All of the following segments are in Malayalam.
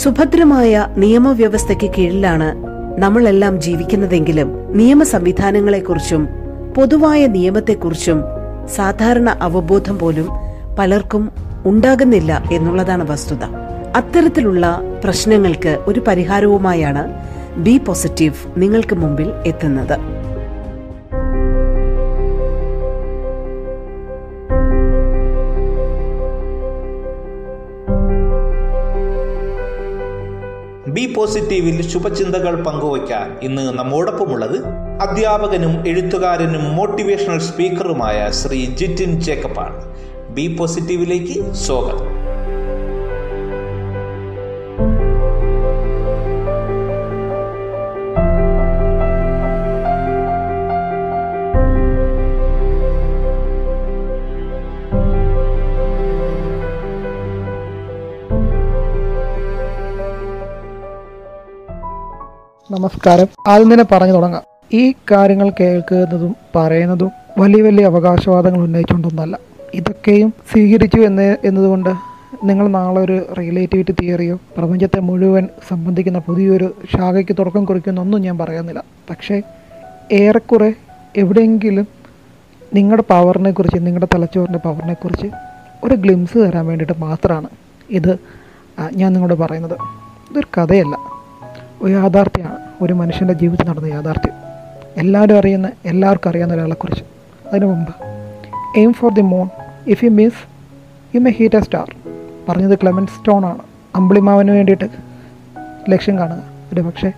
സുഭദ്രമായ നിയമവ്യവസ്ഥയ്ക്ക് കീഴിലാണ് നമ്മളെല്ലാം ജീവിക്കുന്നതെങ്കിലും നിയമ സംവിധാനങ്ങളെക്കുറിച്ചും പൊതുവായ നിയമത്തെക്കുറിച്ചും സാധാരണ അവബോധം പോലും പലർക്കും ഉണ്ടാകുന്നില്ല എന്നുള്ളതാണ് വസ്തുത. അത്തരത്തിലുള്ള പ്രശ്നങ്ങൾക്ക് ഒരു പരിഹാരവുമായാണ് ബി പോസിറ്റീവ് നിങ്ങൾക്ക് മുമ്പിൽ എത്തുന്നത്. ബി പോസിറ്റീവിൽ ശുഭചിന്തകൾ പങ്കുവയ്ക്കാൻ ഇന്ന് നമ്മോടൊപ്പമുള്ളത് അധ്യാപകനും എഴുത്തുകാരനും മോട്ടിവേഷണൽ സ്പീക്കറുമായ ശ്രീ ജിറ്റിൻ ജേക്കബാണ്. ബി പോസിറ്റീവിലേക്ക് സ്വാഗതം. നമസ്കാരം. ആദ്യം തന്നെ പറഞ്ഞു തുടങ്ങാം. ഈ കാര്യങ്ങൾ കേൾക്കുന്നതും പറയുന്നതും വലിയ വലിയ അവകാശവാദങ്ങൾ ഉന്നയിച്ചുകൊണ്ടൊന്നല്ല. ഇതൊക്കെയും സ്വീകരിച്ചു എന്ന് എന്നതുകൊണ്ട് നിങ്ങൾ നാളെ ഒരു റിലേറ്റിവിറ്റി തിയറിയോ പ്രപഞ്ചത്തെ മുഴുവൻ സംബന്ധിക്കുന്ന പുതിയൊരു ശാഖയ്ക്ക് തുടക്കം കുറിക്കുന്നൊന്നും ഞാൻ പറയുന്നില്ല. പക്ഷേ ഏറെക്കുറെ എവിടെയെങ്കിലും നിങ്ങളുടെ പവറിനെ കുറിച്ച് നിങ്ങളുടെ തലച്ചോറിന്റെ പവറിനെ കുറിച്ച് ഒരു ഗ്ലിംസ് തരാൻ വേണ്ടിയിട്ട് മാത്രമാണ് ഇത് ഞാൻ നിങ്ങളോട് പറയുന്നത്. ഇതൊരു കഥയല്ല. ഒരു യാഥാർത്ഥ്യമാണ് ഒരു മനുഷ്യന്റെ ജീവിതത്തിൽ നടന്ന യാഥാർത്ഥ്യം. എല്ലാവരും അറിയുന്ന എല്ലാവർക്കും അറിയാവുന്ന ഒരാളെക്കുറിച്ച് അതിനു മുമ്പ് aim for the moon if you miss you may hit a star പറഞ്ഞത് ക്ലെമൻ സ്റ്റോൺ ആണ്. അമ്പിളിമാവന് വേണ്ടിയിട്ട് ലക്ഷ്യം കാണുക. ഒരു പക്ഷേ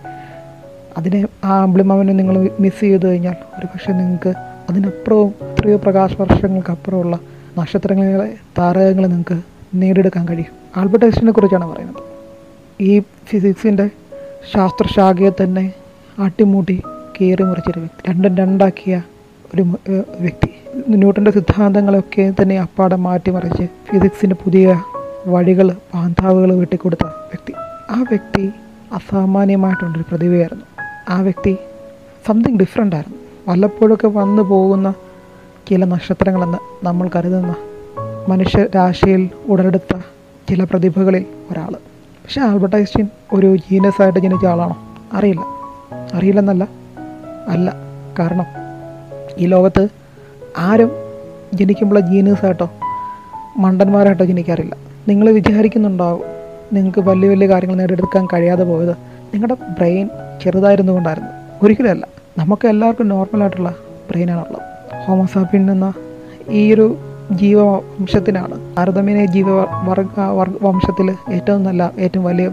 അതിനെ ആ അമ്പിളിമാവനെ നിങ്ങൾ മിസ് ചെയ്ത് കഴിഞ്ഞാൽ ഒരു പക്ഷേ നിങ്ങൾക്ക് അതിനപ്പുറവും എത്രയോ വർഷങ്ങൾക്കപ്പുറമുള്ള നക്ഷത്രങ്ങളെ താരകങ്ങളെ നിങ്ങൾക്ക് നേടിയെടുക്കാൻ കഴിയും. ആൽബർട്ട് ഐൻസ്റ്റീനെ കുറിച്ചാണ് പറയുന്നത്. ഈ ഫിസിക്സിന്റെ ശാസ്ത്രശാഖയെ തന്നെ അട്ടിമൂട്ടി കീറി മുറിച്ചൊരു വ്യക്തി. രണ്ടും രണ്ടാക്കിയ ഒരു വ്യക്തി. ന്യൂട്ടന്റെ സിദ്ധാന്തങ്ങളൊക്കെ തന്നെ അപ്പാടെ മാറ്റിമറിച്ച് ഫിസിക്സിന്റെ പുതിയ വഴികൾ പാന്താവുകൾ വെട്ടിക്കൊടുത്ത വ്യക്തി. ആ വ്യക്തി അസാമാന്യമായിട്ടുള്ളൊരു പ്രതിഭയായിരുന്നു. ആ വ്യക്തി സംതിങ് ഡിഫറെന്റ് ആയിരുന്നു. വല്ലപ്പോഴൊക്കെ വന്നു പോകുന്ന ചില നക്ഷത്രങ്ങളെന്ന് നമ്മൾ കരുതുന്ന മനുഷ്യരാശിയിൽ ഉടലെടുത്ത ചില പ്രതിഭകളിൽ ഒരാൾ പക്ഷെ ആൽബർട്ട് ഐൻസ്റ്റീൻ ഒരു ജീനസ് ആയിട്ട് ജനിച്ച ആളാണോ? അറിയില്ല. അറിയില്ലെന്നല്ല. അല്ല. കാരണം ഈ ലോകത്ത് ആരും ജനിക്കുമ്പോൾ ജീനസ് ആയിട്ടോ മണ്ടന്മാരായിട്ടോ ജനിക്കാറില്ല. നിങ്ങൾ വിചാരിക്കുന്നുണ്ടാവും നിങ്ങൾക്ക് വലിയ വലിയ കാര്യങ്ങൾ നേടിയെടുക്കാൻ കഴിയാതെ പോയത്. നിങ്ങളുടെ ബ്രെയിൻ ചെറുതായിരുന്നു കൊണ്ടായിരുന്നു. ഒരിക്കലുമല്ല നമുക്ക് എല്ലാവർക്കും നോർമലായിട്ടുള്ള ബ്രെയിനാണുള്ളത് ഹോമോസാപ്പിൻ എന്ന ഈ ഒരു ജീവവംശത്തിനാണ്. താരതമ്യേന ജീവ വർഗ വംശത്തിൽ ഏറ്റവും നല്ല ഏറ്റവും വലിയ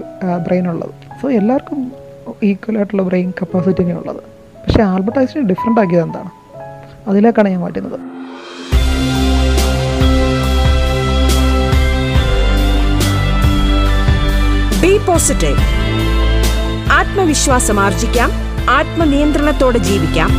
ബ്രെയിൻ ഉള്ളത്. സോ എല്ലാവർക്കും ഈക്വൽ ആയിട്ടുള്ള ബ്രെയിൻ കപ്പാസിറ്റിയാണ് ഉള്ളത്. പക്ഷേ ആൽബർട്ട് ഡിഫറെന്റ് ആക്കിയത് എന്താണ്? അതിലേക്കാണ് ഞാൻ മാറ്റുന്നത്. ബി പോസിറ്റീവ് ആത്മവിശ്വാസം ആർജിക്കാം. ആത്മനിയന്ത്രണത്തോടെ ജീവിക്കാം.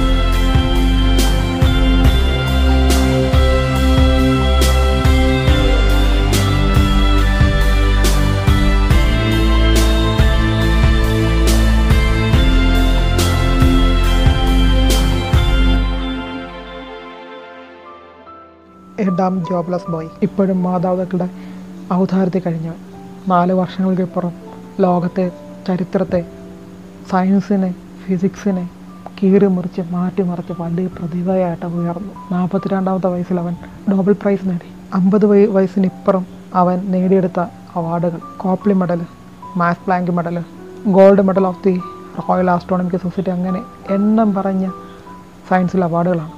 A jobless boy. ഇപ്പോഴും മാതാപിതാക്കളുടെ ഔദാര്യത്തിൽ കഴിഞ്ഞ നാല് വർഷങ്ങൾക്കിപ്പുറം ലോകത്തെ ചരിത്രത്തെ സയൻസിനെ ഫിസിക്സിനെ കീറി മുറിച്ച് മാറ്റിമറിച്ച് വലിയ പ്രതിഭയായിട്ട് ഉയർന്നു. നാൽപ്പത്തിരണ്ടാമത്തെ വയസ്സിൽ അവൻ നോബൽ പ്രൈസ് നേടി. അമ്പത് വയ വയസ്സിനിപ്പുറം അവൻ നേടിയെടുത്ത അവാർഡുകൾ. Copley medal Max Planck medal gold medal of the Royal Astronomical Society അങ്ങനെ എണ്ണം പറഞ്ഞ സയൻസിൽ അവാർഡുകളാണ്.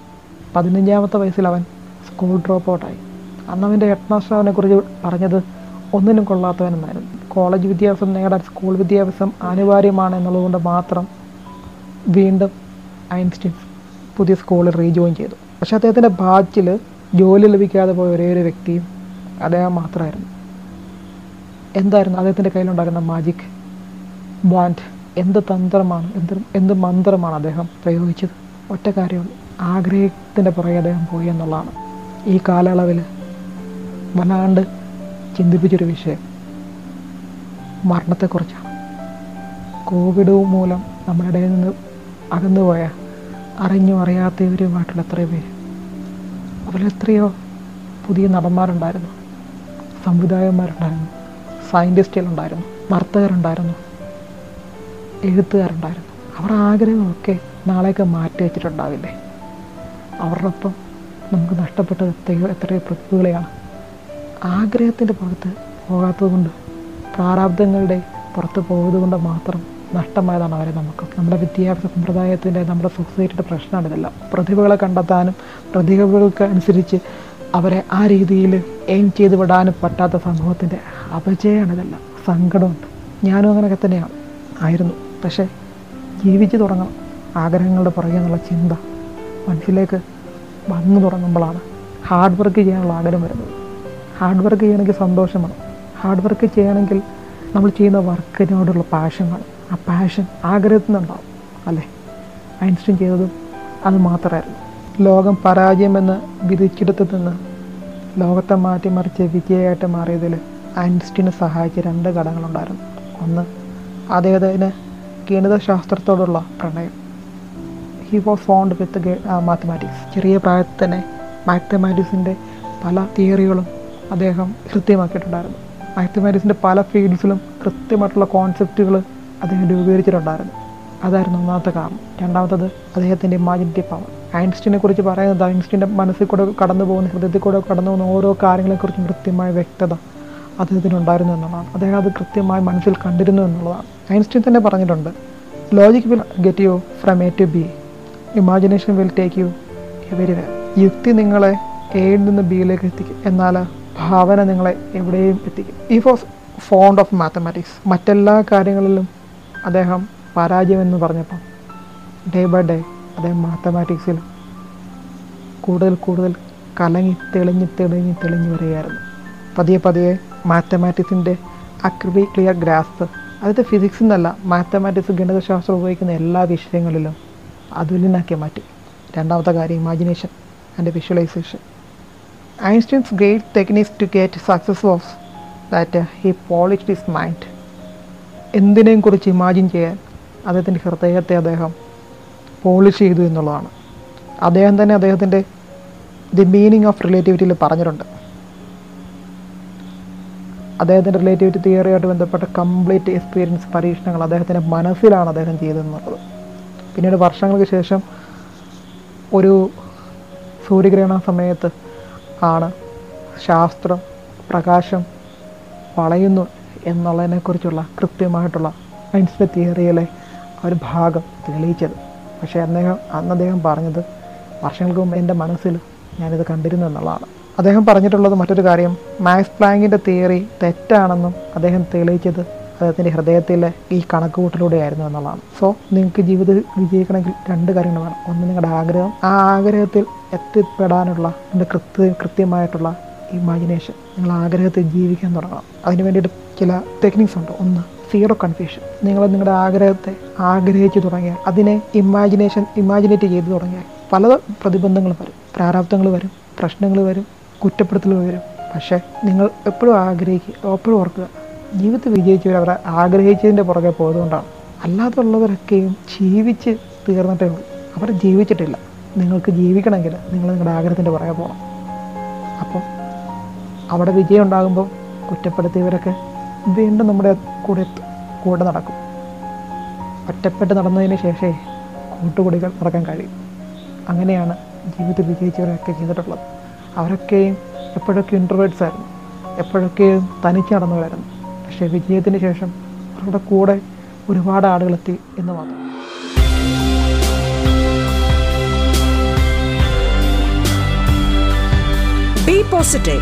പതിനഞ്ചാമത്തെ വയസ്സിൽ അവൻ സ്കൂൾ ഡ്രോപ്പ് ഔട്ടായി അന്ന് അവന്റെ ഹെഡ് കുറിച്ച് പറഞ്ഞത് ഒന്നിനും കൊള്ളാത്തവനെന്നായിരുന്നു. കോളേജ് വിദ്യാഭ്യാസം നേടാൻ സ്കൂൾ വിദ്യാഭ്യാസം അനിവാര്യമാണ് എന്നുള്ളതുകൊണ്ട് മാത്രം വീണ്ടും ഐൻസ്റ്റീൻ പുതിയ സ്കൂളിൽ റീജോയിൻ ചെയ്തു. പക്ഷേ അദ്ദേഹത്തിന്റെ ബാച്ചിൽ ജോലി ലഭിക്കാതെ പോയ ഒരേ ഒരു വ്യക്തിയും അദ്ദേഹം മാത്രമായിരുന്നു. എന്തായിരുന്നു അദ്ദേഹത്തിന്റെ കയ്യിലുണ്ടായിരുന്ന മാജിക് ബാൻഡ് എന്ത് തന്ത്രമാണ് എന്ത് എന്ത് മന്ത്രമാണ് അദ്ദേഹം പ്രയോഗിച്ചത്? ഒറ്റ കാര്യമുള്ളൂ ആഗ്രഹത്തിന്റെ പുറകെ അദ്ദേഹം പോയി എന്നുള്ളതാണ്. ഈ കാലയളവിൽ വല്ലാണ്ട് ചിന്തിപ്പിച്ചൊരു വിഷയം. മരണത്തെക്കുറിച്ചാണ്. കോവിഡ് മൂലം നമ്മുടെ ഇടയിൽ നിന്ന് അകന്നുപോയ അറിഞ്ഞോ അറിയാത്തവരുമായിട്ടുള്ള എത്രയോ പേര്. അതിലെത്രയോ പുതിയ നടന്മാരുണ്ടായിരുന്നു. സംവിധായകന്മാരുണ്ടായിരുന്നു. സയന്റിസ്റ്റുകളുണ്ടായിരുന്നു നർത്തകരുണ്ടായിരുന്നു. എഴുത്തുകാരുണ്ടായിരുന്നു. അവരുടെ ആഗ്രഹമൊക്കെ നാളെയൊക്കെ മാറ്റി വെച്ചിട്ടുണ്ടാവില്ലേ? അവരുടെ നമുക്ക് നഷ്ടപ്പെട്ടത് എത്രയോ എത്രയോ പ്രതിഭകളെയാണ് ആഗ്രഹത്തിന്റെ പുറത്ത് പോകാത്തത് കൊണ്ട് പ്രാരാബ്ദങ്ങളുടെ പുറത്ത് പോയതുകൊണ്ട് മാത്രം നഷ്ടമായതാണ് അവരെ നമുക്ക്. നമ്മുടെ വിദ്യാഭ്യാസ സമ്പ്രദായത്തിന്റെ നമ്മുടെ സൊസൈറ്റിയുടെ പ്രശ്നമാണ് ഇതെല്ലാം. പ്രതിഭകളെ കണ്ടെത്താനും പ്രതിഭകൾക്ക് അനുസരിച്ച് അവരെ ആ രീതിയിൽ എയിം ചെയ്ത് വിടാനും പറ്റാത്ത സമൂഹത്തിന്റെ അപജയമാണ് ഇതെല്ലാം. സങ്കടമുണ്ട് ഞാനും അങ്ങനെയൊക്കെ തന്നെയാണ് ആയിരുന്നു. പക്ഷേ ജീവിച്ചു തുടങ്ങണം. ആഗ്രഹങ്ങളുടെ പുറകെ എന്നുള്ള ചിന്ത മനസ്സിലേക്ക് വന്നു തുടങ്ങുമ്പോഴാണ് ഹാർഡ് വർക്ക് ചെയ്യാനുള്ള ആഗ്രഹം വരുന്നത്. ഹാർഡ് വർക്ക് ചെയ്യണമെങ്കിൽ സന്തോഷം വേണം. ഹാർഡ് വർക്ക് ചെയ്യണമെങ്കിൽ നമ്മൾ ചെയ്യുന്ന വർക്കിനോടുള്ള പാഷൻ വേണം. ആ പാഷൻ ആഗ്രഹത്തിൽ നിന്നുണ്ടാവും അല്ലേ? ഐൻസ്റ്റീൻ ചെയ്തതും അത് മാത്രമായിരുന്നു. ലോകം പരാജയമെന്ന് വിധിച്ചെടുത്ത് നിന്ന് ലോകത്തെ മാറ്റിമറിച്ച് വിജയമായിട്ട് മാറിയതിൽ ഐൻസ്റ്റീനെ സഹായിച്ച രണ്ട് ഘടകങ്ങളുണ്ടായിരുന്നു. ഒന്ന് അദ്ദേഹത്തിന് ഗണിതശാസ്ത്രത്തോടുള്ള പ്രണയം. He was fond with mathematics ചെറിയ പ്രായത്തിൽ തന്നെ മാത്തമാറ്റിക്സിന്റെ പല തിയറികളും അദ്ദേഹം കൃത്യമാക്കിയിട്ടുണ്ടായിരുന്നു. മാത്തമാറ്റിക്സിന്റെ പല ഫീൽഡ്സിലും കൃത്യമായിട്ടുള്ള കോൺസെപ്റ്റുകൾ അദ്ദേഹം രൂപീകരിച്ചിട്ടുണ്ടായിരുന്നു. അതായിരുന്നു ഒന്നാമത്തെ കാരണം. രണ്ടാമത്തത് അദ്ദേഹത്തിന്റെ ഇമാജിനേറ്റീവ് പവർ ഐൻസ്റ്റീനെ കുറിച്ച് പറയുന്നത് ഐൻസ്റ്റീന്റെ മനസ്സിൽ കൂടെ കടന്നു പോകുന്ന ഹൃദയത്തിൽ കൂടെ കടന്നു പോകുന്ന ഓരോ കാര്യങ്ങളെക്കുറിച്ചും കൃത്യമായ വ്യക്തത അദ്ദേഹത്തിന് ഉണ്ടായിരുന്നു എന്നുള്ളതാണ്. അദ്ദേഹം അത് കൃത്യമായി മനസ്സിൽ കണ്ടിരുന്നു എന്നുള്ളതാണ്. ഐൻസ്റ്റീൻ തന്നെ പറഞ്ഞിട്ടുണ്ട് logic will get you from A to B imagination will take you everywhere യുക്തി നിങ്ങളെ എയിൽ നിന്ന് ബിയിലേക്ക് എത്തിക്കും. എന്നാൽ ഭാവന നിങ്ങളെ എവിടെയും എത്തിക്കും. ഈ ഫോസ് ഫോണ്ട് ഓഫ് മാത്തമാറ്റിക്സ് മറ്റെല്ലാ കാര്യങ്ങളിലും അദ്ദേഹം പരാജയമെന്ന് പറഞ്ഞപ്പം ഡേ ബൈ ഡേ അദ്ദേഹം മാത്തമാറ്റിക്സിൽ കൂടുതൽ കൂടുതൽ കലങ്ങി തെളിഞ്ഞ് തെളിഞ്ഞ് തെളിഞ്ഞ് വരികയായിരുന്നു. പതിയെ പതിയെ മാത്തമാറ്റിക്സിന്റെ അക്രി ക്ലിയർ ഗ്രാസ്പ് അതായത് ഫിസിക്സ് എന്നല്ല മാത്തമാറ്റിക്സ് ഗണിതശാസ്ത്രം ഉപയോഗിക്കുന്ന എല്ലാ വിഷയങ്ങളിലും അതുല്യനാക്കി മാറ്റി. രണ്ടാമത്തെ കാര്യം imagination and visualisation Einstein's great techniques to get success was that he polished his mind എന്തിനേയും കുറിച്ച് ഇമാജിൻ ചെയ്യാൻ അദ്ദേഹത്തിന്റെ ഹൃദയത്തെ അദ്ദേഹം പോളിഷ് ചെയ്തു എന്നുള്ളതാണ്. അദ്ദേഹം തന്നെ അദ്ദേഹത്തിന്റെ ദി മീനിങ് ഓഫ് റിലേറ്റിവിറ്റിയിൽ പറഞ്ഞിട്ടുണ്ട്. അദ്ദേഹത്തിന്റെ റിലേറ്റിവിറ്റി തിയറിയായിട്ട് ബന്ധപ്പെട്ട കംപ്ലീറ്റ് എക്സ്പീരിയൻസ് പരീക്ഷണങ്ങൾ അദ്ദേഹത്തിന്റെ മനസ്സിലാണ് അദ്ദേഹം ചെയ്തതെന്നുള്ളത്. പിന്നീട് വർഷങ്ങൾക്ക് ശേഷം ഒരു സൂര്യഗ്രഹണ സമയത്ത് ആണ് ശാസ്ത്രം പ്രകാശം വളയുന്നു എന്നുള്ളതിനെക്കുറിച്ചുള്ള കൃത്യമായിട്ടുള്ള ഐൻസ്റ്റീൻ തിയറിയിലെ ഒരു ഭാഗം തെളിയിച്ചത്. പക്ഷേ അദ്ദേഹം അന്ന് അദ്ദേഹം പറഞ്ഞത് വർഷങ്ങൾക്ക് മുമ്പ് എന്റെ മനസ്സിൽ ഞാനിത് കണ്ടിരുന്നു എന്നുള്ളതാണ്. അദ്ദേഹം പറഞ്ഞിട്ടുള്ളത് മറ്റൊരു കാര്യം മാക്സ് പ്ലാങ്കിന്റെ തിയറി തെറ്റാണെന്നും അദ്ദേഹം തെളിയിച്ചത് അദ്ദേഹത്തിന്റെ ഹൃദയത്തിലെ ഈ കണക്കുകൂട്ടിലൂടെയായിരുന്നു എന്നുള്ളതാണ്. സോ നിങ്ങൾക്ക് ജീവിതത്തിൽ വിജയിക്കണമെങ്കിൽ രണ്ട് കാര്യങ്ങൾ വേണം. ഒന്ന് നിങ്ങളുടെ ആഗ്രഹം. ആ ആഗ്രഹത്തിൽ എത്തിപ്പെടാനുള്ള നിങ്ങളുടെ കൃത്യ കൃത്യമായിട്ടുള്ള ഇമാജിനേഷൻ നിങ്ങൾ ആഗ്രഹത്തിൽ ജീവിക്കാൻ തുടങ്ങണം. അതിന് വേണ്ടിയിട്ട് ചില ടെക്നിക്സ് ഉണ്ട്. ഒന്ന് സീറോ കൺഫ്യൂഷൻ നിങ്ങൾ നിങ്ങളുടെ ആഗ്രഹത്തെ ആഗ്രഹിച്ചു തുടങ്ങിയാൽ അതിനെ ഇമാജിനേഷൻ ഇമാജിനേറ്റ് ചെയ്തു തുടങ്ങിയാൽ പല പ്രതിബന്ധങ്ങൾ വരും. പ്രാരാബ്ദങ്ങൾ വരും പ്രശ്നങ്ങൾ വരും കുറ്റപ്പെടുത്തലുകൾ വരും. പക്ഷേ നിങ്ങൾ എപ്പോഴും ആഗ്രഹിക്കുക എപ്പോഴും ഓർക്കുക ജീവിതത്തിൽ വിജയിച്ചവർ അവർ ആഗ്രഹിച്ചതിന്റെ പുറകെ പോയതുകൊണ്ടാണ്. അല്ലാതുള്ളവരൊക്കെയും ജീവിച്ച് തീർന്നിട്ടേ ഉള്ളൂ. അവർ ജീവിച്ചിട്ടില്ല. നിങ്ങൾക്ക് ജീവിക്കണമെങ്കിൽ നിങ്ങൾ നിങ്ങളുടെ ആഗ്രഹത്തിന്റെ പുറകെ പോകണം. അപ്പോൾ അവിടെ വിജയം ഉണ്ടാകുമ്പോൾ കുറ്റപ്പെടുത്തിയവരൊക്കെ വീണ്ടും നമ്മുടെ കൂടെ കൂടെ നടക്കും. ഒറ്റപ്പെട്ട് നടന്നതിന് ശേഷമേ കൂട്ടുകൂടികൾ നടക്കാൻ കഴിയും. അങ്ങനെയാണ് ജീവിതത്തിൽ വിജയിച്ചവരൊക്കെ ചെയ്തിട്ടുള്ളത്. അവരൊക്കെയും എപ്പോഴൊക്കെ ഇൻട്രോവേർട്സ് ആയിരുന്നു. എപ്പോഴൊക്കെയും തനിച്ച് നടന്നവരായിരുന്നു. പക്ഷേ വിജയത്തിന് ശേഷം അവരുടെ കൂടെ ഒരുപാട് ആളുകളെത്തി എന്ന് മാത്രം. ബി പോസിറ്റീവ്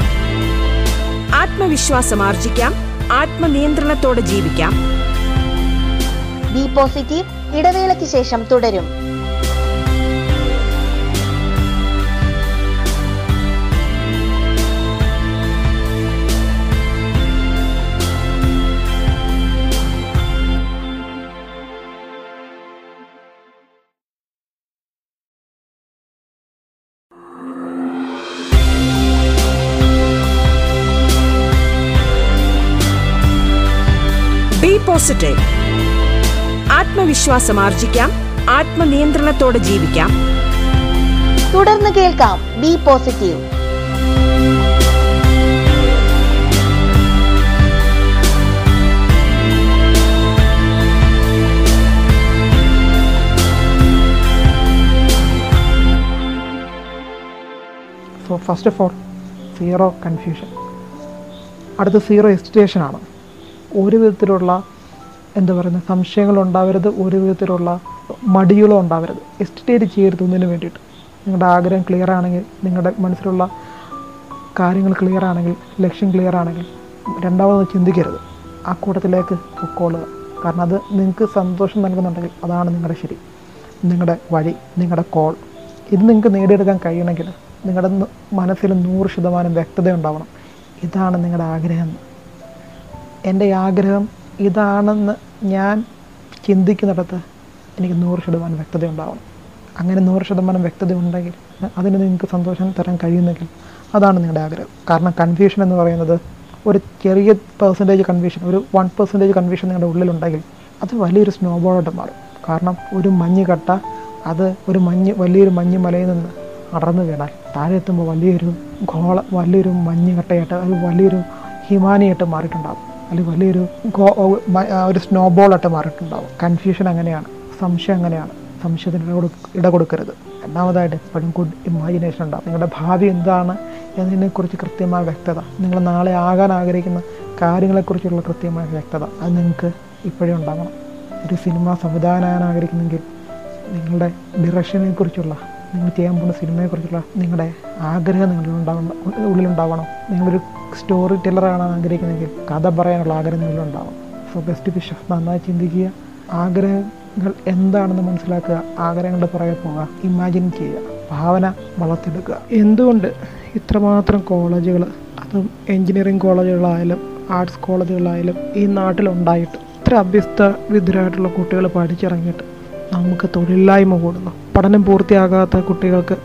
ആത്മവിശ്വാസം ആർജിക്കാം. ആത്മനിയന്ത്രണത്തോടെ ജീവിക്കാം. ബി പോസിറ്റീവ് ഇടവേളയ്ക്ക് ശേഷം തുടരും. ആത്മവിശ്വാസം ആർജിക്കാം. ആത്മനിയന്ത്രണത്തോടെ ജീവിക്കാം. തുടർന്ന് കേൾക്കാം be positive. So first of all zero confusion അടുത്ത സീറോ എസ്റ്റിറ്റേഷനാണ് ഒരു വിധത്തിലുള്ള എന്താ പറയുന്നത് സംശയങ്ങൾ ഉണ്ടാവരുത് ഒരു വിധത്തിലുള്ള മടികളോ ഉണ്ടാവരുത്. എസ്റ്റിറ്റേറ്റ് ചെയ്യരുത് ഒന്നിനു വേണ്ടിയിട്ട്. നിങ്ങളുടെ ആഗ്രഹം ക്ലിയർ ആണെങ്കിൽ നിങ്ങളുടെ മനസ്സിലുള്ള കാര്യങ്ങൾ ക്ലിയർ ആണെങ്കിൽ ലക്ഷ്യം ക്ലിയർ ആണെങ്കിൽ രണ്ടാമത് ചിന്തിക്കരുത്. ആ കൂട്ടത്തിലേക്ക് പൊക്കോളുക. കാരണം അത് നിങ്ങൾക്ക് സന്തോഷം നൽകുന്നുണ്ടെങ്കിൽ അതാണ് നിങ്ങളുടെ ശരി. നിങ്ങളുടെ വഴി നിങ്ങളുടെ കോൾ ഇത് നിങ്ങൾക്ക് നേടിയെടുക്കാൻ കഴിയണമെങ്കിൽ നിങ്ങളുടെ മനസ്സിൽ നൂറ് ശതമാനം വ്യക്തത ഉണ്ടാവണം ഇതാണ് നിങ്ങളുടെ ആഗ്രഹം. എന്റെ ആഗ്രഹം ഇതാണെന്ന് ഞാൻ ചിന്തിക്കുന്നിടത്ത് എനിക്ക് നൂറ് ശതമാനം വ്യക്തത ഉണ്ടാവണം. അങ്ങനെ നൂറ് ശതമാനം വ്യക്തത ഉണ്ടെങ്കിൽ അതിന് നിങ്ങൾക്ക് സന്തോഷം തരാൻ കഴിയുന്നെങ്കിൽ അതാണ് നിങ്ങളുടെ ആഗ്രഹം. കാരണം കൺഫ്യൂഷൻ എന്ന് പറയുന്നത് ഒരു ചെറിയ പെർസെന്റേജ് കൺഫ്യൂഷൻ ഒരു വൺ പെർസെന്റേജ് കൺഫ്യൂഷൻ നിങ്ങളുടെ ഉള്ളിലുണ്ടെങ്കിൽ അത് വലിയൊരു സ്നോബോളായിട്ട് മാറും. കാരണം ഒരു മഞ്ഞ് കട്ട അത് ഒരു മഞ്ഞ് വലിയൊരു മഞ്ഞ് മലയിൽ നിന്ന് അടർന്നു വീണാൽ താഴെ എത്തുമ്പോൾ വലിയൊരു ഗോള വലിയൊരു മഞ്ഞ് കട്ടയായിട്ട് അത് വലിയൊരു ഹിമാനിയായിട്ട് മാറിയിട്ടുണ്ടാകും. അല്ലെങ്കിൽ വലിയൊരു ഒരു സ്നോബോളായിട്ട് മാറിയിട്ടുണ്ടാകും കൺഫ്യൂഷൻ അങ്ങനെയാണ്. സംശയം അങ്ങനെയാണ്. സംശയത്തിന് ഇട കൊടുക്കരുത് രണ്ടാമതായിട്ട് എപ്പോഴും ഗുഡ് ഇമാജിനേഷൻ ഉണ്ടാവും. നിങ്ങളുടെ ഭാവി എന്താണ് എന്നതിനെക്കുറിച്ച് കൃത്യമായ വ്യക്തത. നിങ്ങൾ നാളെ ആകാൻ ആഗ്രഹിക്കുന്ന കാര്യങ്ങളെക്കുറിച്ചുള്ള കൃത്യമായ വ്യക്തത. അത് നിങ്ങൾക്ക് ഇപ്പോഴേ ഉണ്ടാകണം ഒരു സിനിമ സംവിധാനം ആഗ്രഹിക്കുന്നെങ്കിൽ നിങ്ങളുടെ ഡിറക്ഷനെ കുറിച്ചുള്ള നിങ്ങൾ ചെയ്യാൻ പോകുന്ന സിനിമയെക്കുറിച്ചുള്ള നിങ്ങളുടെ ആഗ്രഹം നിങ്ങളുടെ ഉണ്ടാവണം ഉള്ളിലുണ്ടാവണം. നിങ്ങളൊരു സ്റ്റോറി ടെല്ലറാണ് ആഗ്രഹിക്കുന്നതെങ്കിൽ കഥ പറയാനുള്ള ആഗ്രഹം നിങ്ങളിലുണ്ടാവണം സോ ബെസ്റ്റ് വിഷസ് നന്നായി ചിന്തിക്കുക. ആഗ്രഹങ്ങൾ എന്താണെന്ന് മനസ്സിലാക്കുക. ആഗ്രഹങ്ങളുടെ പുറകെ പോവുക. ഇമാജിൻ ചെയ്യുക. ഭാവന വളർത്തിയെടുക്കുക. എന്തുകൊണ്ട് ഇത്രമാത്രം കോളേജുകൾ അതും എഞ്ചിനീയറിംഗ് കോളേജുകളായാലും ആർട്സ് കോളേജുകളായാലും ഈ നാട്ടിലുണ്ടായിട്ട് ഇത്ര അഭ്യസ്ത വിദ്യരായിട്ടുള്ള കുട്ടികൾ പഠിച്ചിറങ്ങിയിട്ട് നമുക്ക് തൊഴിലില്ലായ്മ കൂടുന്നു. പഠനം പൂർത്തിയാകാത്ത കുട്ടികൾക്ക്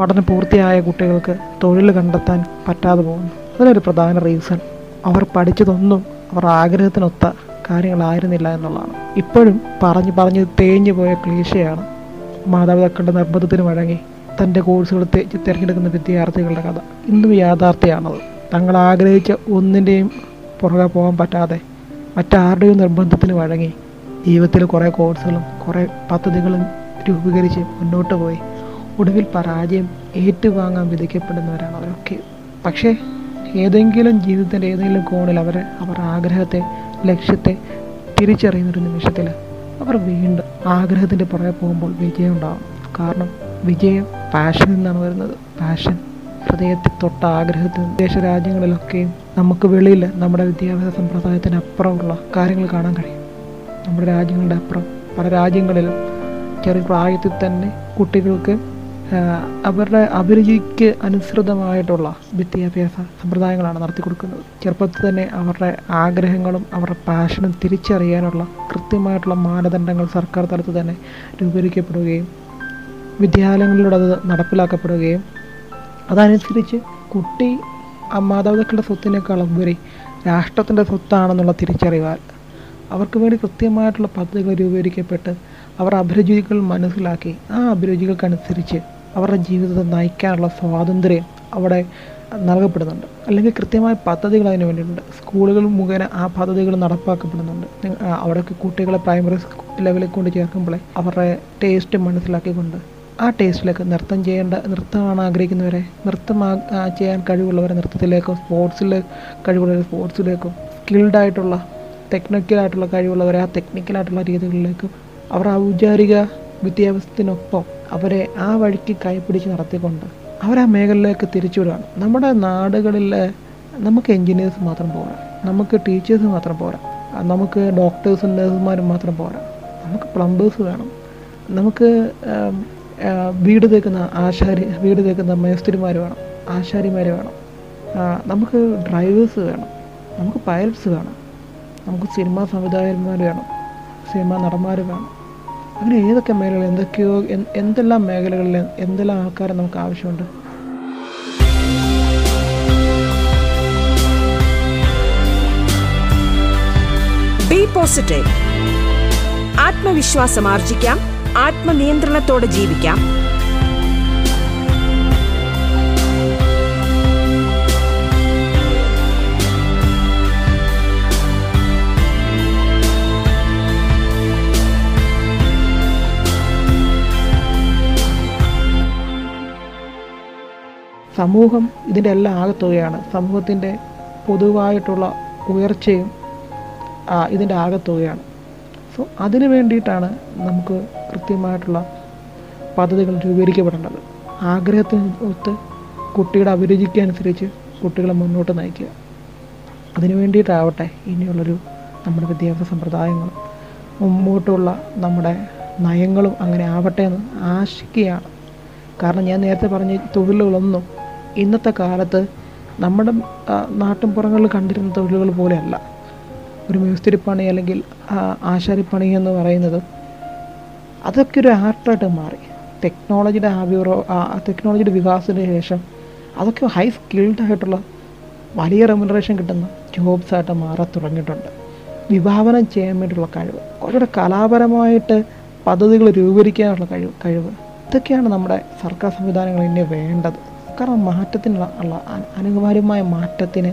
പഠനം പൂർത്തിയായ കുട്ടികൾക്ക് തൊഴിൽ കണ്ടെത്താൻ പറ്റാതെ പോകുന്നു. അതിനൊരു പ്രധാന റീസൺ അവർ പഠിച്ചതൊന്നും അവർ ആഗ്രഹത്തിനൊത്ത കാര്യങ്ങളായിരുന്നില്ല എന്നുള്ളതാണ്. ഇപ്പോഴും പറഞ്ഞ് പറഞ്ഞ് തേഞ്ഞു പോയ ക്ലീശയാണ് മാതാപിതാക്കളുടെ നിർബന്ധത്തിന് വഴങ്ങി തന്റെ കോഴ്സുകൾ തിരഞ്ഞെടുക്കുന്ന വിദ്യാർത്ഥികളുടെ കഥ. ഇന്നും യാഥാർത്ഥ്യമാണത് തങ്ങൾ ആഗ്രഹിച്ച ഒന്നിന്റെയും പുറകെ പോകാൻ പറ്റാതെ മറ്റാരുടെയും നിർബന്ധത്തിന് വഴങ്ങി ജീവിതത്തിൽ കുറേ കോഴ്സുകളും കുറേ പദ്ധതികളും രൂപീകരിച്ച് മുന്നോട്ട് പോയി. ഒടുവിൽ പരാജയം ഏറ്റുവാങ്ങാൻ വിധിക്കപ്പെടുന്നവരാണ് അവരൊക്കെ. പക്ഷേ ഏതെങ്കിലും ജീവിതത്തിന്റെ ഏതെങ്കിലും കോണിൽ അവർ അവർ ആഗ്രഹത്തെ ലക്ഷ്യത്തെ തിരിച്ചറിയുന്ന ഒരു നിമിഷത്തിൽ അവർ വീണ്ടും ആഗ്രഹത്തിന്റെ പുറകെ പോകുമ്പോൾ വിജയം ഉണ്ടാകും കാരണം വിജയം പാഷനിൽ നിന്നാണ് വരുന്നത്. പാഷൻ ഹൃദയത്തിൽ തൊട്ട ആഗ്രഹത്തിൽ വിദേശ രാജ്യങ്ങളിലൊക്കെയും നമുക്ക് വെളിയിൽ നമ്മുടെ വിദ്യാഭ്യാസ സമ്പ്രദായത്തിനപ്പുറമുള്ള കാര്യങ്ങൾ കാണാൻ കഴിയും. നമ്മുടെ രാജ്യങ്ങളുടെ അപ്പുറം പല രാജ്യങ്ങളിലും ചെറിയ പ്രായത്തിൽ തന്നെ കുട്ടികൾക്ക് അവരുടെ അഭിരുചിക്ക് അനുസൃതമായിട്ടുള്ള വിദ്യാഭ്യാസ സമ്പ്രദായങ്ങളാണ് നടത്തി കൊടുക്കുന്നത്. ചെറുപ്പത്തിൽ തന്നെ അവരുടെ ആഗ്രഹങ്ങളും അവരുടെ പാഷനും തിരിച്ചറിയാനുള്ള കൃത്യമായിട്ടുള്ള മാനദണ്ഡങ്ങൾ സർക്കാർ തലത്തിൽ തന്നെ രൂപീകരിക്കപ്പെടുകയും വിദ്യാലയങ്ങളിലൂടെ അത് നടപ്പിലാക്കപ്പെടുകയും അതനുസരിച്ച് കുട്ടി മാതാപിതാക്കളുടെ സ്വത്തിനേക്കാൾ ഉപരി രാഷ്ട്രത്തിന്റെ സ്വത്താണെന്നുള്ള തിരിച്ചറിവാൽ അവർക്ക് വേണ്ടി കൃത്യമായിട്ടുള്ള പദ്ധതികൾ രൂപീകരിക്കപ്പെട്ട് അവർ അഭിരുചികൾ മനസ്സിലാക്കി. ആ അഭിരുചികൾക്കനുസരിച്ച് അവരുടെ ജീവിതത്തെ നയിക്കാനുള്ള സ്വാതന്ത്ര്യം അവിടെ നൽകപ്പെടുന്നുണ്ട്. അല്ലെങ്കിൽ കൃത്യമായ പദ്ധതികൾ അതിന് വേണ്ടിയിട്ടുണ്ട്. സ്കൂളുകൾ മുഖേന ആ പദ്ധതികൾ നടപ്പാക്കപ്പെടുന്നുണ്ട്. അവിടേക്ക് കുട്ടികളെ പ്രൈമറി ലെവലിൽ കൊണ്ട് ചേർക്കുമ്പോൾ അവരുടെ ടേസ്റ്റ് മനസ്സിലാക്കിക്കൊണ്ട് ആ ടേസ്റ്റിലേക്ക് നൃത്തം ചെയ്യേണ്ട നൃത്തമാണ് ആഗ്രഹിക്കുന്നവരെ. നൃത്തം ചെയ്യാൻ കഴിവുള്ളവരെ നൃത്തത്തിലേക്കോ സ്പോർട്സിൽ കഴിവുള്ളവരെ സ്പോർട്സിലേക്കോ സ്കിൽഡ് ആയിട്ടുള്ള ടെക്നിക്കലായിട്ടുള്ള കഴിവുള്ളവരെ ആ ടെക്നിക്കലായിട്ടുള്ള രീതികളിലേക്ക് അവർ ഔപചാരിക വിദ്യാഭ്യാസത്തിനൊപ്പം അവരെ ആ വഴിക്ക് കൈപിടിച്ച് നടത്തിക്കൊണ്ട് ആ മേഖലയിലേക്ക് തിരിച്ചുവിടുകയാണ് നമ്മുടെ നാടുകളിൽ നമുക്ക് എൻജിനീയേഴ്സ് മാത്രം പോരാ. നമുക്ക് ടീച്ചേഴ്സ് മാത്രം പോരാ. നമുക്ക് ഡോക്ടേഴ്സും നഴ്സുമാരും മാത്രം പോരാ. നമുക്ക് പ്ലംബേഴ്സ് വേണം. നമുക്ക് വീട് തേക്കുന്ന ആശാരി വീട് തേക്കുന്ന മേസ്തിരിമാർ വേണം. ആശാരിമാർ വേണം. നമുക്ക് ഡ്രൈവേഴ്സ് വേണം. നമുക്ക് പൈലറ്റ്സ് വേണം. നമുക്ക് സിനിമാ സംവിധായകന്മാർ വേണം സിനിമാ നടന്മാർ വേണം. അങ്ങനെ ഏതൊക്കെ മേഖലകൾ എന്തൊക്കെയോ എന്തെല്ലാം മേഖലകളിൽ എന്തെല്ലാം ആൾക്കാരെ നമുക്ക് ആവശ്യമുണ്ട്? ബി പോസിറ്റീവ് ആത്മവിശ്വാസം ആർജിക്കാം. ആത്മനിയന്ത്രണത്തോടെ ജീവിക്കാം. സമൂഹം ഇതിന്റെ എല്ലാം ആകത്തുകയാണ്. സമൂഹത്തിന്റെ പൊതുവായിട്ടുള്ള ഉയർച്ചയും ഇതിന്റെ ആകത്തുകയാണ്. സോ അതിന് വേണ്ടിയിട്ടാണ് നമുക്ക് കൃത്യമായിട്ടുള്ള പദ്ധതികൾ രൂപീകരിക്കപ്പെടേണ്ടത്. ആഗ്രഹത്തിന് ഒത്ത് കുട്ടിയുടെ അഭിരുചിക്ക് അനുസരിച്ച് കുട്ടികളെ മുന്നോട്ട് നയിക്കുക. അതിനു വേണ്ടിയിട്ടാവട്ടെ ഇനിയുള്ളൊരു നമ്മുടെ വിദ്യാഭ്യാസ സമ്പ്രദായങ്ങളും മുമ്പോട്ടുള്ള നമ്മുടെ നയങ്ങളും അങ്ങനെ ആവട്ടെ എന്ന് ആശിക്കുകയാണ്. കാരണം ഞാൻ നേരത്തെ പറഞ്ഞ തൊഴിലുകളൊന്നും ഇന്നത്തെ കാലത്ത് നമ്മുടെ നാട്ടിൻ നാട്ടിൻപുറങ്ങളിൽ കണ്ടിരുന്ന തൊഴിലുകൾ പോലെയല്ല. ഒരു മേസ്തിരിപ്പണി അല്ലെങ്കിൽ ആശാരിപ്പണി എന്ന് പറയുന്നത് അതൊക്കെ ഒരു ആർട്ടായിട്ട് മാറി. ടെക്നോളജിയുടെ ആവിറോ ടെക്നോളജിയുടെ വികാസത്തിന് ശേഷം അതൊക്കെ ഹൈ സ്കിൽഡ് ആയിട്ടുള്ള വലിയ റെമുനറേഷൻ കിട്ടുന്ന ജോബ്സ് ആയിട്ട് മാറാൻ തുടങ്ങിയിട്ടുണ്ട്. വിഭാവനം ചെയ്യാൻ വേണ്ടിയുള്ള കഴിവ് കുറച്ചുകൂടെ കലാപരമായിട്ട് പദ്ധതികൾ രൂപീകരിക്കാനുള്ള കഴിവ് കഴിവ്. ഇതൊക്കെയാണ് നമ്മുടെ സർക്കാർ സംവിധാനങ്ങൾ ഇനി വേണ്ടത്. കാരണം മാറ്റത്തിനുള്ള ഉള്ള അനിവാര്യമായ മാറ്റത്തിന്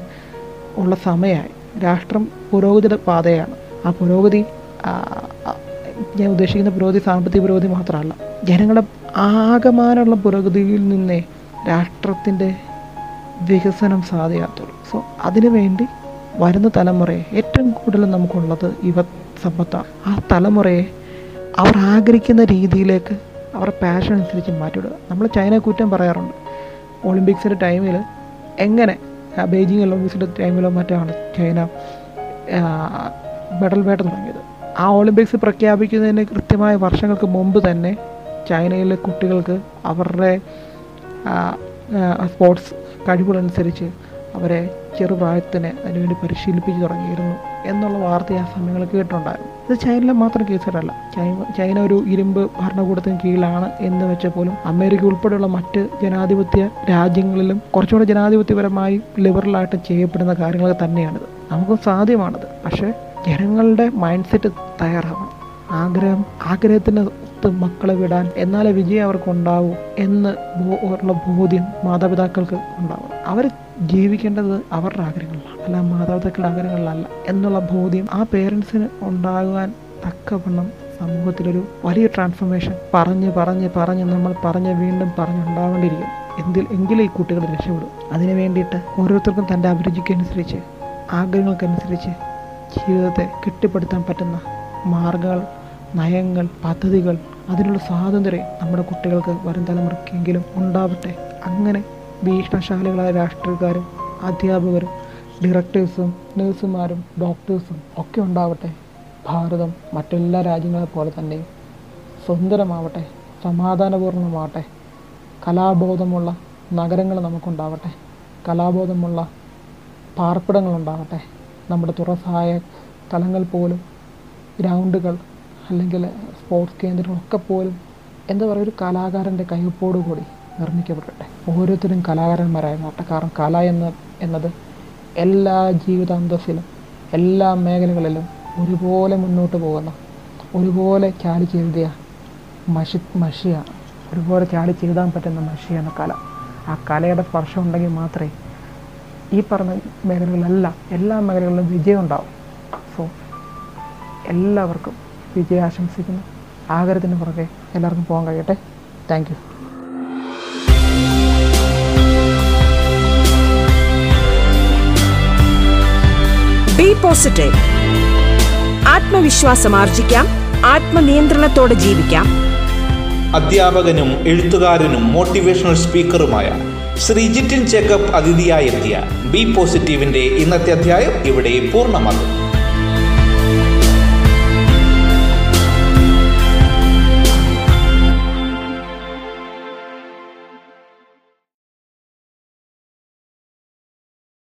ഉള്ള സമയമായി. രാഷ്ട്രം പുരോഗതിയുടെ പാതയാണ്. ആ പുരോഗതി ഞാൻ ഉദ്ദേശിക്കുന്ന പുരോഗതി സാമ്പത്തിക പുരോഗതി മാത്രമല്ല. ജനങ്ങളുടെ ആകമാനമുള്ള പുരോഗതിയിൽ നിന്നേ രാഷ്ട്രത്തിന്റെ വികസനം സാധ്യമാകത്തുള്ളൂ. സോ അതിനുവേണ്ടി വരുന്ന തലമുറയെ ഏറ്റവും കൂടുതൽ നമുക്കുള്ളത് യുവ സമ്പത്താണ്. ആ തലമുറയെ അവർ ആഗ്രഹിക്കുന്ന രീതിയിലേക്ക് അവരുടെ പാഷൻ അനുസരിച്ച് മാറ്റിവിടുക. നമ്മൾ ചൈന കുറ്റം പറയാറുണ്ട്. ഒളിമ്പിക്സിന്റെ ടൈമിൽ എങ്ങനെ ബെയ്ജിങ് ഒളിമ്പിക്സിന്റെ ടൈമിലോ മറ്റാണ് ചൈന മെഡൽ വേട്ട തുടങ്ങിയത്. ആ ഒളിമ്പിക്സ് പ്രഖ്യാപിക്കുന്നതിന് കൃത്യമായ വർഷങ്ങൾക്ക് മുമ്പ് തന്നെ ചൈനയിലെ കുട്ടികൾക്ക് അവരുടെ സ്പോർട്സ് കഴിവുകളനുസരിച്ച് അവരെ ചെറുപ്രായത്തിന് അതിനുവേണ്ടി പരിശീലിപ്പിച്ചു തുടങ്ങിയിരുന്നു എന്നുള്ള വാർത്ത ആ സമയങ്ങളിൽ കേട്ടിട്ടുണ്ടായിരുന്നു. ഇത് ചൈനയിലെ മാത്രം കേസുകളല്ല. ചൈന ചൈന ഒരു ഇരുമ്പ് ഭരണകൂടത്തിന് കീഴിലാണ് എന്ന് വെച്ച പോലും അമേരിക്ക ഉൾപ്പെടെയുള്ള മറ്റ് ജനാധിപത്യ രാജ്യങ്ങളിലും കുറച്ചുകൂടെ ജനാധിപത്യപരമായി ലിബറലായിട്ട് ചെയ്യപ്പെടുന്ന കാര്യങ്ങളൊക്കെ തന്നെയാണിത്. നമുക്ക് സാധ്യമാണിത്. പക്ഷേ ജനങ്ങളുടെ മൈൻഡ് സെറ്റ് തയ്യാറാവണം. ആഗ്രഹം ആഗ്രഹത്തിന് മക്കളെ വിടാൻ എന്നാലേ വിജയം അവർക്ക് ഉണ്ടാവൂ എന്ന് ഉള്ള ബോധ്യം മാതാപിതാക്കൾക്ക് ഉണ്ടാവണം. അവർ ജീവിക്കേണ്ടത് അവരുടെ ആഗ്രഹങ്ങളിലാണ് അല്ല മാതാപിതാക്കളുടെ ആഗ്രഹങ്ങളിലല്ല എന്നുള്ള ബോധ്യം ആ പേരൻസിന് ഉണ്ടാകുവാൻ തക്കവണ്ണം സമൂഹത്തിലൊരു വലിയ ട്രാൻസ്ഫോർമേഷൻ പറഞ്ഞ് പറഞ്ഞ് പറഞ്ഞ് നമ്മൾ പറഞ്ഞ് വീണ്ടും പറഞ്ഞുണ്ടാവേണ്ടിയിരിക്കും. എന്തിൽ എങ്കിലും ഈ കുട്ടികൾ രക്ഷപ്പെടും. അതിനു വേണ്ടിയിട്ട് ഓരോരുത്തർക്കും തന്റെ അഭിരുചിക്കനുസരിച്ച് ആഗ്രഹങ്ങൾക്കനുസരിച്ച് ജീവിതത്തെ കെട്ടിപ്പടുത്താൻ പറ്റുന്ന മാർഗങ്ങൾ നയങ്ങൾ പദ്ധതികൾ അതിനുള്ള സ്വാതന്ത്ര്യം നമ്മുടെ കുട്ടികൾക്ക് വരും തലമുറയ്ക്കെങ്കിലും ഉണ്ടാവട്ടെ. അങ്ങനെ ഭീഷണശാലികളായ രാഷ്ട്രീയക്കാരും അധ്യാപകരും ഡിറക്ടേഴ്സും നഴ്സുമാരും ഡോക്ടേഴ്സും ഒക്കെ ഉണ്ടാവട്ടെ. ഭാരതം മറ്റെല്ലാ രാജ്യങ്ങളെ പോലെ തന്നെ സുന്ദരമാവട്ടെ സമാധാനപൂർണമാവട്ടെ കലാബോധമുള്ള നഗരങ്ങൾ നമുക്കുണ്ടാവട്ടെ. കലാബോധമുള്ള പാർപ്പിടങ്ങളുണ്ടാവട്ടെ. നമ്മുടെ തുറസായ സ്ഥലങ്ങൾ പോലും ഗ്രൗണ്ടുകൾ അല്ലെങ്കിൽ സ്പോർട്സ് കേന്ദ്രങ്ങളൊക്കെ പോലും എന്താ പറയുക ഒരു കലാകാരന്റെ കയ്യൊപ്പോടു കൂടി നിർമ്മിക്കപ്പെടട്ടെ ഓരോരുത്തരും കലാകാരന്മാരായി മാറട്ടെ കാരണം കല എന്ന എന്നത് എല്ലാ ജീവിതാന്തസ്സിലും എല്ലാ മേഖലകളിലും ഒരുപോലെ മുന്നോട്ട് പോകുന്ന ഒരുപോലെ ചാലിച്ചെഴുതിയ മഷി മഷിയാണ് ഒരുപോലെ ചാലിച്ചെഴുതാൻ പറ്റുന്ന മഷിയാണ് കല. ആ കലയുടെ സ്പർശം ഉണ്ടെങ്കിൽ മാത്രമേ ഈ പറഞ്ഞ മേഖലകളിലെല്ലാം എല്ലാ മേഖലകളിലും വിജയം ഉണ്ടാവും. സോ എല്ലാവർക്കും വിജയം ആശംസിക്കുന്നു ആഗ്രഹത്തിന് പുറകെ എല്ലാവർക്കും പോകാൻ കഴിയട്ടെ. താങ്ക് Be ആത്മവിശ്വാസം ആർജിക്കാം ആത്മനിയന്ത്രണത്തോടെ ജീവിക്കാം. അധ്യാപകനും എഴുത്തുകാരനും മോട്ടിവേഷണൽ സ്പീക്കറുമായ ശ്രീ ജിറ്റിൻ ചേക്കപ്പ് അതിഥിയായെത്തിയ ബി പോസിറ്റീവിന്റെ ഇന്നത്തെ അധ്യായം ഇവിടെ പൂർണമാകുന്നു